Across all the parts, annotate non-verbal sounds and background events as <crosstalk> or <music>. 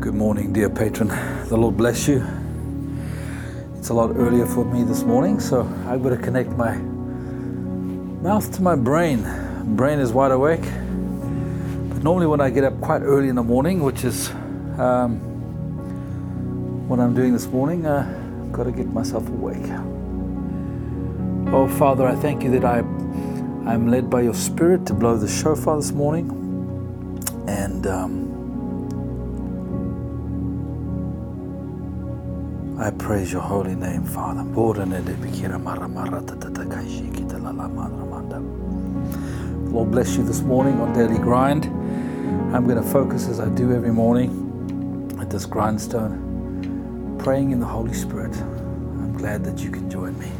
Good morning, dear patron. The Lord bless you. It's a lot earlier for me this morning, so I've got to connect my mouth to my brain. Brain is wide awake. But normally, when I get up quite early in the morning, which is um, what I'm doing this morning, uh, I've got to get myself awake. Oh, Father, I thank you that I, I'm led by your Spirit to blow the shofar this morning. And. Um, I praise your holy name, Father. Lord bless you this morning on Daily Grind. I'm going to focus as I do every morning at this grindstone, praying in the Holy Spirit. I'm glad that you can join me.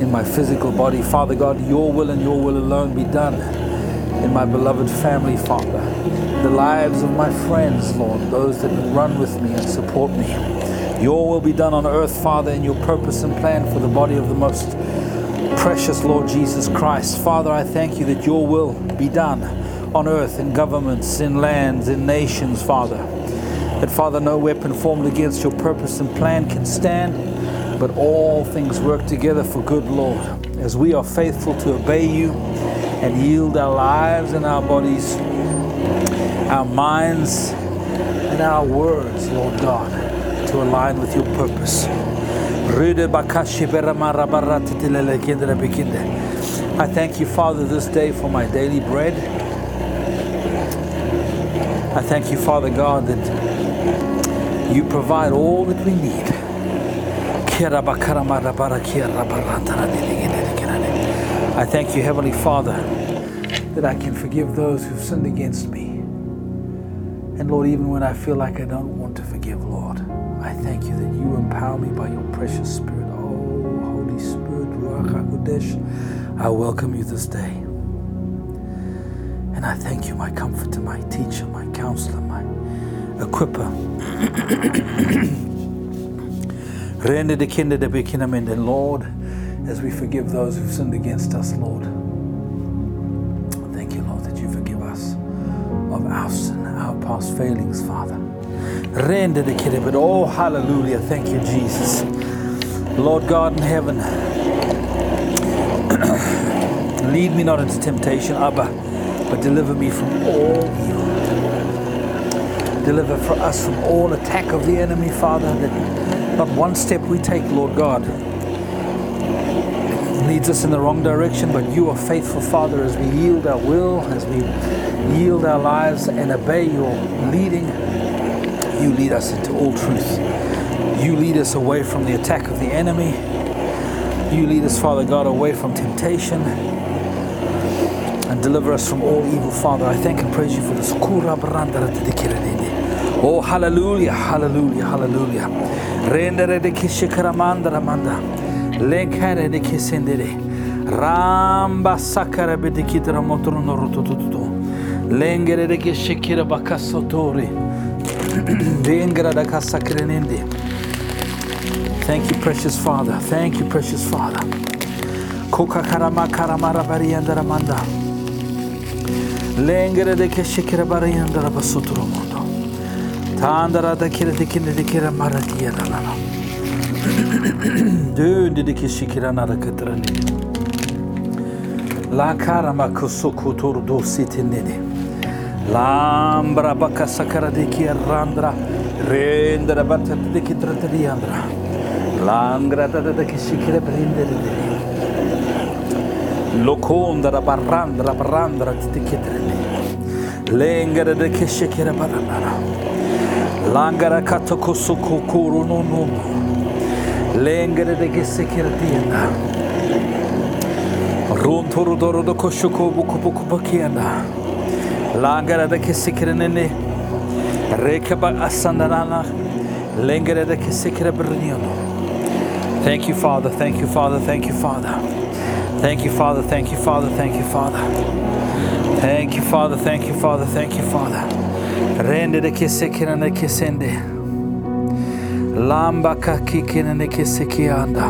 in my physical body. Father God, your will and your will alone be done in my beloved family, Father. The lives of my friends, Lord, those that run with me and support me. Your will be done on earth, Father, in your purpose and plan for the body of the most precious Lord Jesus Christ. Father, I thank you that your will be done on earth, in governments, in lands, in nations, Father. That, Father, no weapon formed against your purpose and plan can stand, but all things work together for good, Lord, as we are faithful to obey you and yield our lives and our bodies, our minds and our words, Lord God, to align with your purpose. I thank you, Father, this day for my daily bread. I thank you, Father God, that you provide all that we need. I thank you, Heavenly Father, that I can forgive those who've sinned against me. And Lord, even when I feel like I don't want to forgive, Lord, I thank you that you empower me by your precious Spirit. Oh, Holy Spirit, Ruach HaKodesh, I welcome you this day. And I thank you, my comforter, my teacher, my counselor, my equipper. <clears throat> Rende de kinder de bekinnamende, Lord, as we forgive those who've sinned against us, Lord. Thank you, Lord, that you forgive us of our sin, our past failings, Father. Render the kid, but oh, hallelujah. Thank you, Jesus. Lord God in heaven, <clears throat> lead me not into temptation, Abba, but deliver me from all evil. Deliver for us from all attack of the enemy, Father, that not one step we take, Lord God, leads us in the wrong direction, but you are faithful, Father, as we yield our will, as we yield our lives and obey your leading. You lead us into all truth. You lead us away from the attack of the enemy. You lead us, Father God, away from temptation and deliver us from all evil, Father. I thank and praise you for this. Oh, hallelujah, hallelujah, hallelujah. Rendere de kishikaramanda ramanda. Lenkare de kisendere. Ramba sakara bedikitra motrono rotototo. Lengere de kishikira bakasotori. Vengra <clears throat> da kasakrenende. Thank you, precious Father. Thank you, precious Father. Koka karama karamara bariyandara manda. Lengere de kishikira bariyandara basotoro mondo. Tandara da kere dikine dikere mara diye dalana. <clears throat> Dön dedi ki şikiran hareketlerini. La karma kusuku turdu sitin dedi. Lambra baka sakara deki randra. Rendra batat deki tratari yandra. Langra da deki şikire brinderi dedi. Lokondra barrandra barrandra titiketleri. Lengere deki şekere barrandra. Langara katakosuku kuru no no. Lengere de kesekere tienda. Runturu doro do koshuko buku buku bakienda. Langara de kesekere nene. Rekaba asandarana. Lengere de kesekere bruniono. Thank you, Father. Thank you, Father. Thank you, Father. Thank you, Father. Thank you, Father. Thank you, Father. Thank you, Father. Thank you, Father. Thank you, Father. Rende de kese kenene kesende. Lamba ka ki kaki kenene kese kiyanda.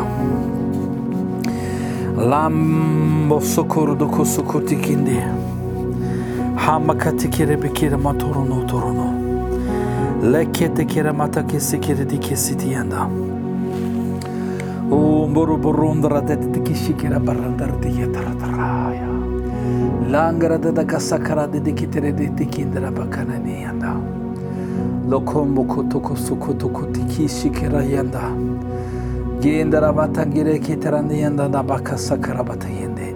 Lambo sokurdu kusuku tikindi. Hamma kati kere bir kere matorunu torunu. Lekete kere mata kese kere di kesi diyanda. Umburu burundra dedi kişi kere barandar diye taratara ya. Langrada da kasakara dedi ki terede tikindira bakana niyanda. Lokombu kutuku sukutu kutiki şikira yanda. Giyindira batan gire kitiran niyanda da bakasakara batan yendi.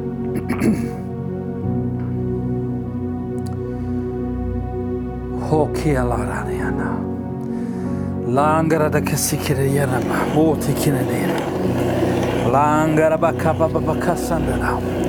Hokiyalara niyanda. Langara da kesikiri yanama. Mutikine niyanda. Langara bakaba bakasandana. Langara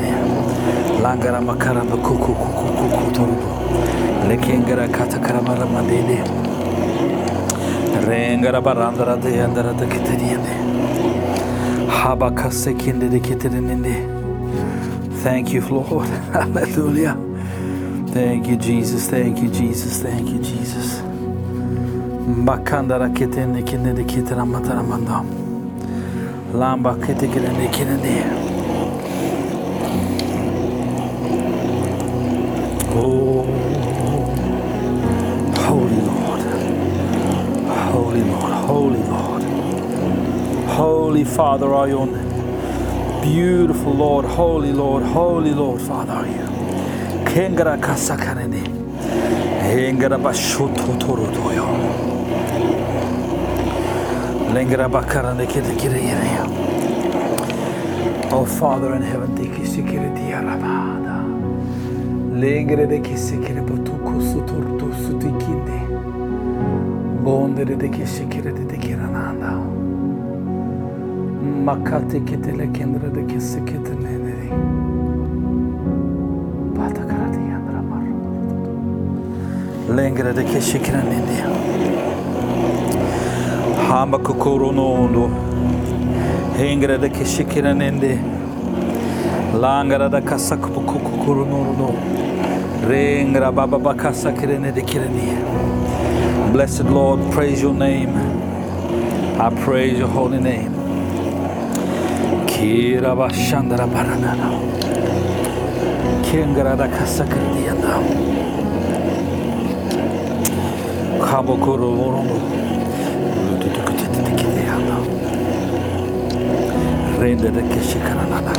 langara makara kuku kuku kuku torubu lekengara kata karamara mandele rengara barandara de yandara da keteriyende haba kasekinde de keterininde thank you lord. <laughs> Hallelujah. Thank you jesus. Thank you jesus. Thank you jesus. Makandara keterinde de keteramataramanda lamba ketekinde de. keterinde Holy Father are you. Beautiful Lord. Holy Lord. Holy Lord, Father are you. Kengara kasakarene. Hengara bashuto torutoyo. Lengara bakarane yere. Oh Father in heaven, security yaramada. Lengere de kisikire botuku suturtu sutikinde. Bondere de kisikire makati kitile kendine kisi kitine neri. Pata karati yandra mar. Lengre de kişi kiren indi. Hamba kukurunu ondu. Hengre de kişi kiren indi. Langara da kasak bu kukurunu ondu. Rengra baba bakasa kirene de kireni. Blessed Lord, praise your name. I praise your holy name. キラバシャンダラバラナラケンガラダカサカディアナカボコロモロモウトトクテテテキディアナレンデデケシカラナナ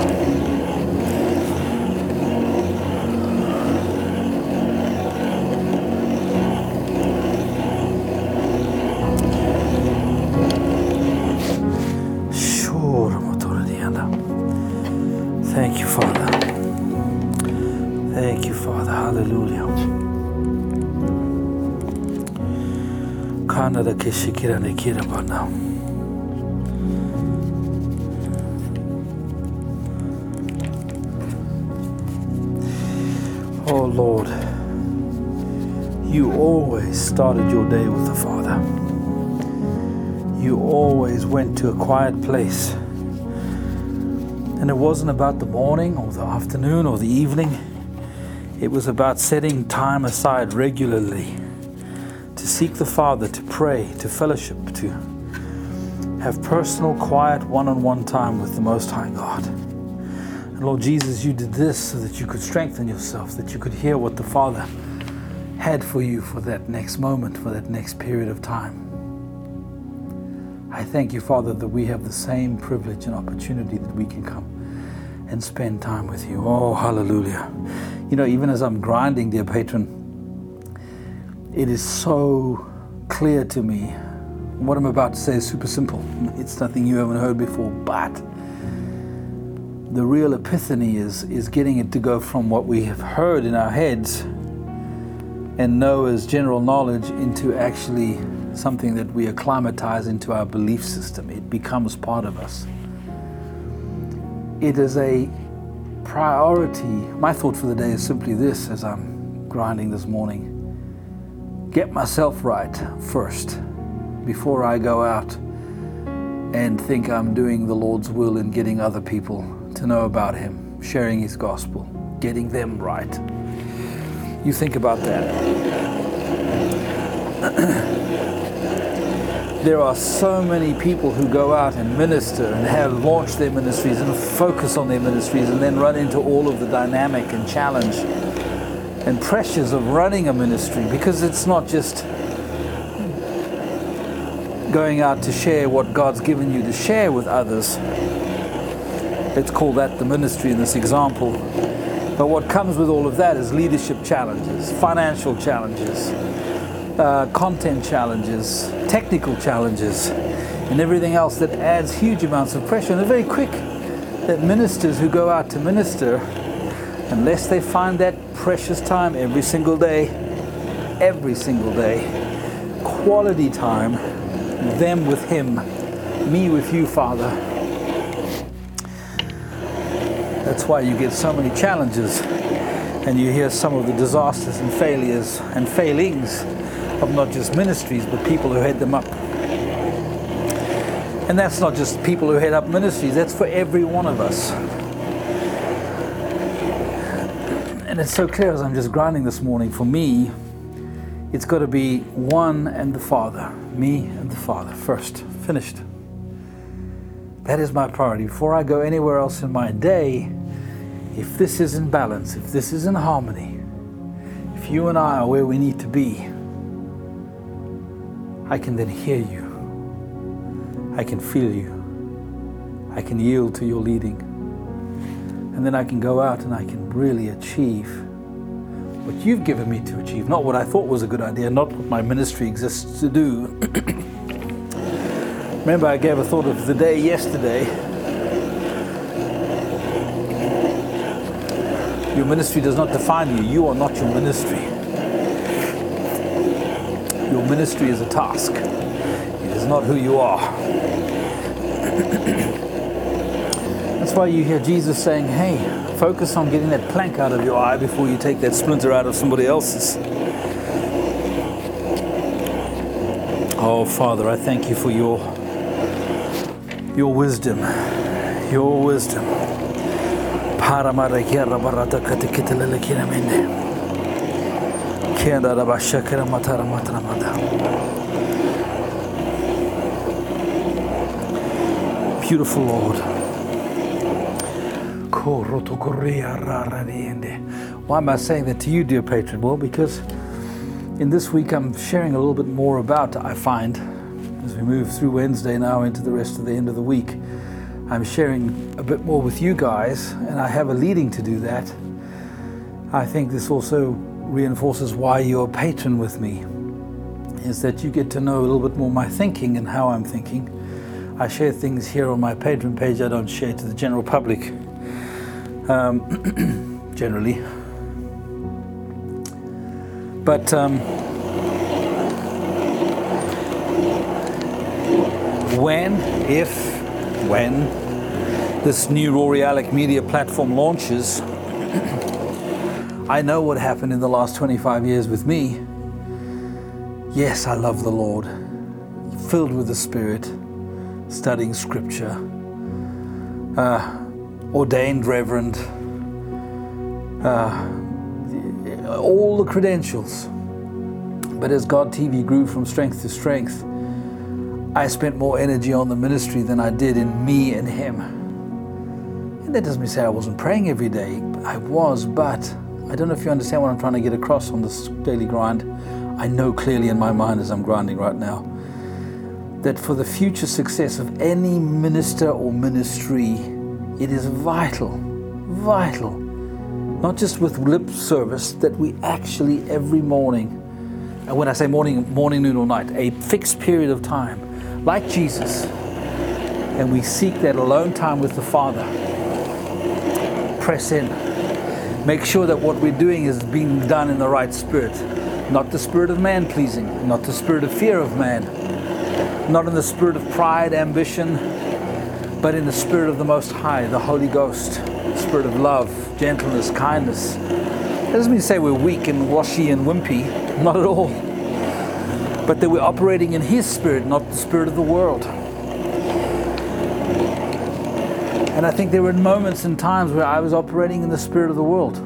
Kanada keshikira nekira bana. Oh Lord, you always started your day with the Father. You always went to a quiet place. And it wasn't about the morning or the afternoon or the evening. It was about setting time aside regularly to seek the Father, to pray, to fellowship, to have personal, quiet, one on one time with the Most High God. And Lord Jesus, you did this so that you could strengthen yourself, that you could hear what the Father had for you for that next moment, for that next period of time. I thank you, Father, that we have the same privilege and opportunity that we can come and spend time with you. Oh, hallelujah. You know, even as I'm grinding, dear patron, it is so clear to me. What I'm about to say is super simple. It's nothing you haven't heard before, but the real epiphany is, is getting it to go from what we have heard in our heads and know as general knowledge into actually something that we acclimatize into our belief system. It becomes part of us. It is a priority. My thought for the day is simply this as I'm grinding this morning get myself right first before I go out and think I'm doing the Lord's will in getting other people to know about Him, sharing His gospel, getting them right. You think about that. <clears throat> there are so many people who go out and minister and have launched their ministries and focus on their ministries and then run into all of the dynamic and challenge and pressures of running a ministry because it's not just going out to share what God's given you to share with others. Let's call that the ministry in this example. But what comes with all of that is leadership challenges, financial challenges, uh, content challenges, technical challenges, and everything else that adds huge amounts of pressure. And it's very quick that ministers who go out to minister, unless they find that precious time every single day, every single day, quality time, them with Him, me with you, Father. That's why you get so many challenges and you hear some of the disasters and failures and failings of not just ministries, but people who head them up. And that's not just people who head up ministries, that's for every one of us. And it's so clear as I'm just grinding this morning, for me, it's got to be one and the Father, me and the Father first, finished. That is my priority. Before I go anywhere else in my day, if this is in balance, if this is in harmony, if you and I are where we need to be, I can then hear you. I can feel you. I can yield to your leading. And then I can go out and I can really achieve what you've given me to achieve, not what I thought was a good idea, not what my ministry exists to do. <coughs> Remember, I gave a thought of the day yesterday. Your ministry does not define you, you are not your ministry. Your ministry is a task, it is not who you are. <coughs> That's why you hear Jesus saying, Hey, focus on getting that plank out of your eye before you take that splinter out of somebody else's. Oh, Father, I thank you for your, your wisdom. Your wisdom. Beautiful Lord. Why am I saying that to you, dear patron? Well, because in this week I'm sharing a little bit more about, I find, as we move through Wednesday now into the rest of the end of the week, I'm sharing a bit more with you guys, and I have a leading to do that. I think this also reinforces why you're a patron with me is that you get to know a little bit more my thinking and how I'm thinking. I share things here on my patron page I don't share to the general public um, <clears throat> generally. But um, when, if, when this new Rory Alec media platform launches, <clears throat> I know what happened in the last 25 years with me. Yes, I love the Lord, filled with the Spirit, studying Scripture, uh, ordained reverend, uh, all the credentials. But as God TV grew from strength to strength, I spent more energy on the ministry than I did in me and Him. And that doesn't mean say I wasn't praying every day. I was, but I don't know if you understand what I'm trying to get across on this daily grind. I know clearly in my mind as I'm grinding right now that for the future success of any minister or ministry, it is vital, vital, not just with lip service, that we actually every morning, and when I say morning, morning, noon, or night, a fixed period of time, like Jesus, and we seek that alone time with the Father. Press in. Make sure that what we're doing is being done in the right spirit, not the spirit of man pleasing, not the spirit of fear of man not in the spirit of pride, ambition, but in the spirit of the Most High, the Holy Ghost, spirit of love, gentleness, kindness. Doesn't mean to say we're weak and washy and wimpy, not at all. But that we're operating in His spirit, not the spirit of the world. And I think there were moments and times where I was operating in the spirit of the world.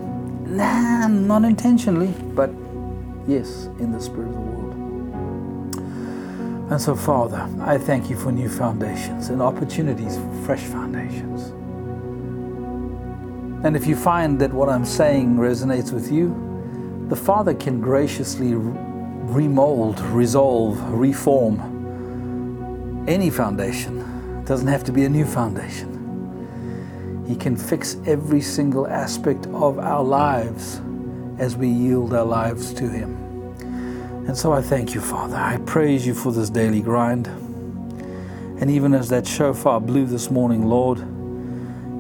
Nah, not intentionally, but yes, in the spirit of the world. And so, Father, I thank you for new foundations and opportunities for fresh foundations. And if you find that what I'm saying resonates with you, the Father can graciously remold, resolve, reform any foundation. It doesn't have to be a new foundation. He can fix every single aspect of our lives as we yield our lives to Him. And so I thank you, Father. I praise you for this daily grind. And even as that shofar blew this morning, Lord,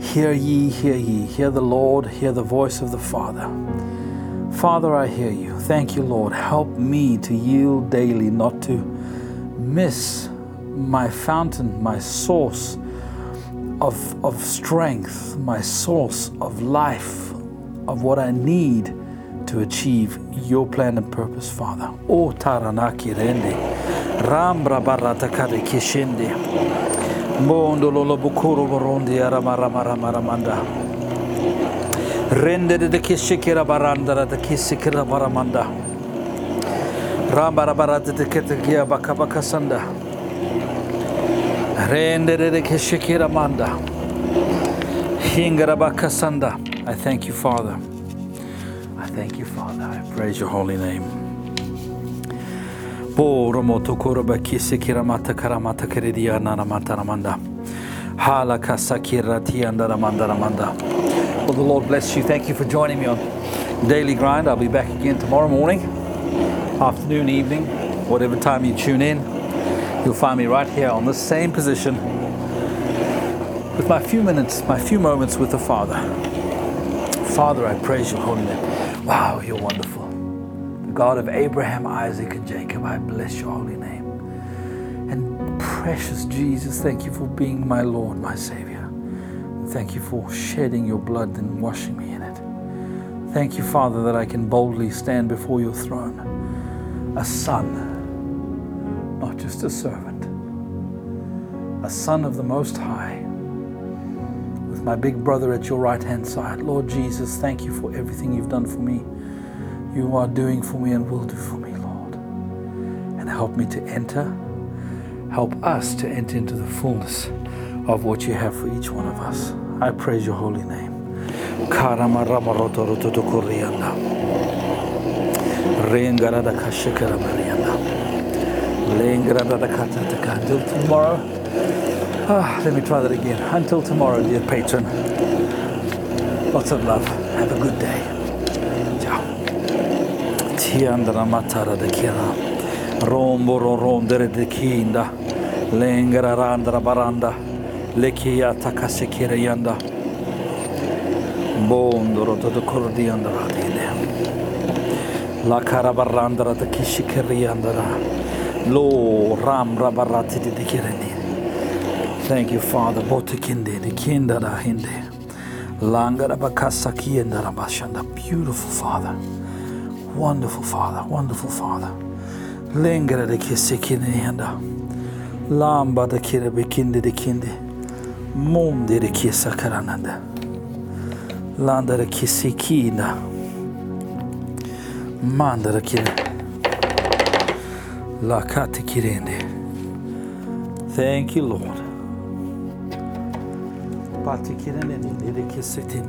hear ye, hear ye, hear the Lord, hear the voice of the Father. Father, I hear you. Thank you, Lord. Help me to yield daily, not to miss my fountain, my source of, of strength, my source of life, of what I need to achieve your plan and purpose, Father. O taranaki rende, rambra barata kare kishende, mondo lolo bukuru borondi aramarama ramaramanda. Rende de kishikira baranda de kisikira baramanda. Rambara barata de ketagia bakabaka sanda. Rende de kishikira manda. Hingara bakasanda. I thank you, Father. I thank you, Father. I praise your holy name. Well, the Lord bless you. Thank you for joining me on Daily Grind. I'll be back again tomorrow morning, afternoon, evening, whatever time you tune in. You'll find me right here on the same position with my few minutes, my few moments with the Father. Father, I praise your holy name. Wow, you're wonderful. The God of Abraham, Isaac, and Jacob, I bless your holy name. And precious Jesus, thank you for being my Lord, my Savior. Thank you for shedding your blood and washing me in it. Thank you, Father, that I can boldly stand before your throne. A son, not just a servant, a son of the Most High my big brother at your right hand side. Lord Jesus, thank you for everything you've done for me, you are doing for me, and will do for me, Lord. And help me to enter, help us to enter into the fullness of what you have for each one of us. I praise your holy name. Tomorrow. Ah, let me try that again. Until tomorrow, dear patron. Lots of love. Have a good day. Ciao. Tiandra matara de kira. Romboro rondere de kinda. Lengara randra baranda. Lekia takasekira yanda. Bondoro to the cordianda radile. La carabarandra de kishikiriandra. Lo ram rabarati de kireni. Thank you, Father. Botekinde, the kindara hinde. Beautiful Father. Wonderful Father. Wonderful Father. Lengara de kisekine handa. Lamba de kire bekinde de kinde. Monde de kisa karananda. Landa de kisikina. Manda de kire. La kate kirende. Thank you, Lord. Parti chiedere nelle cassette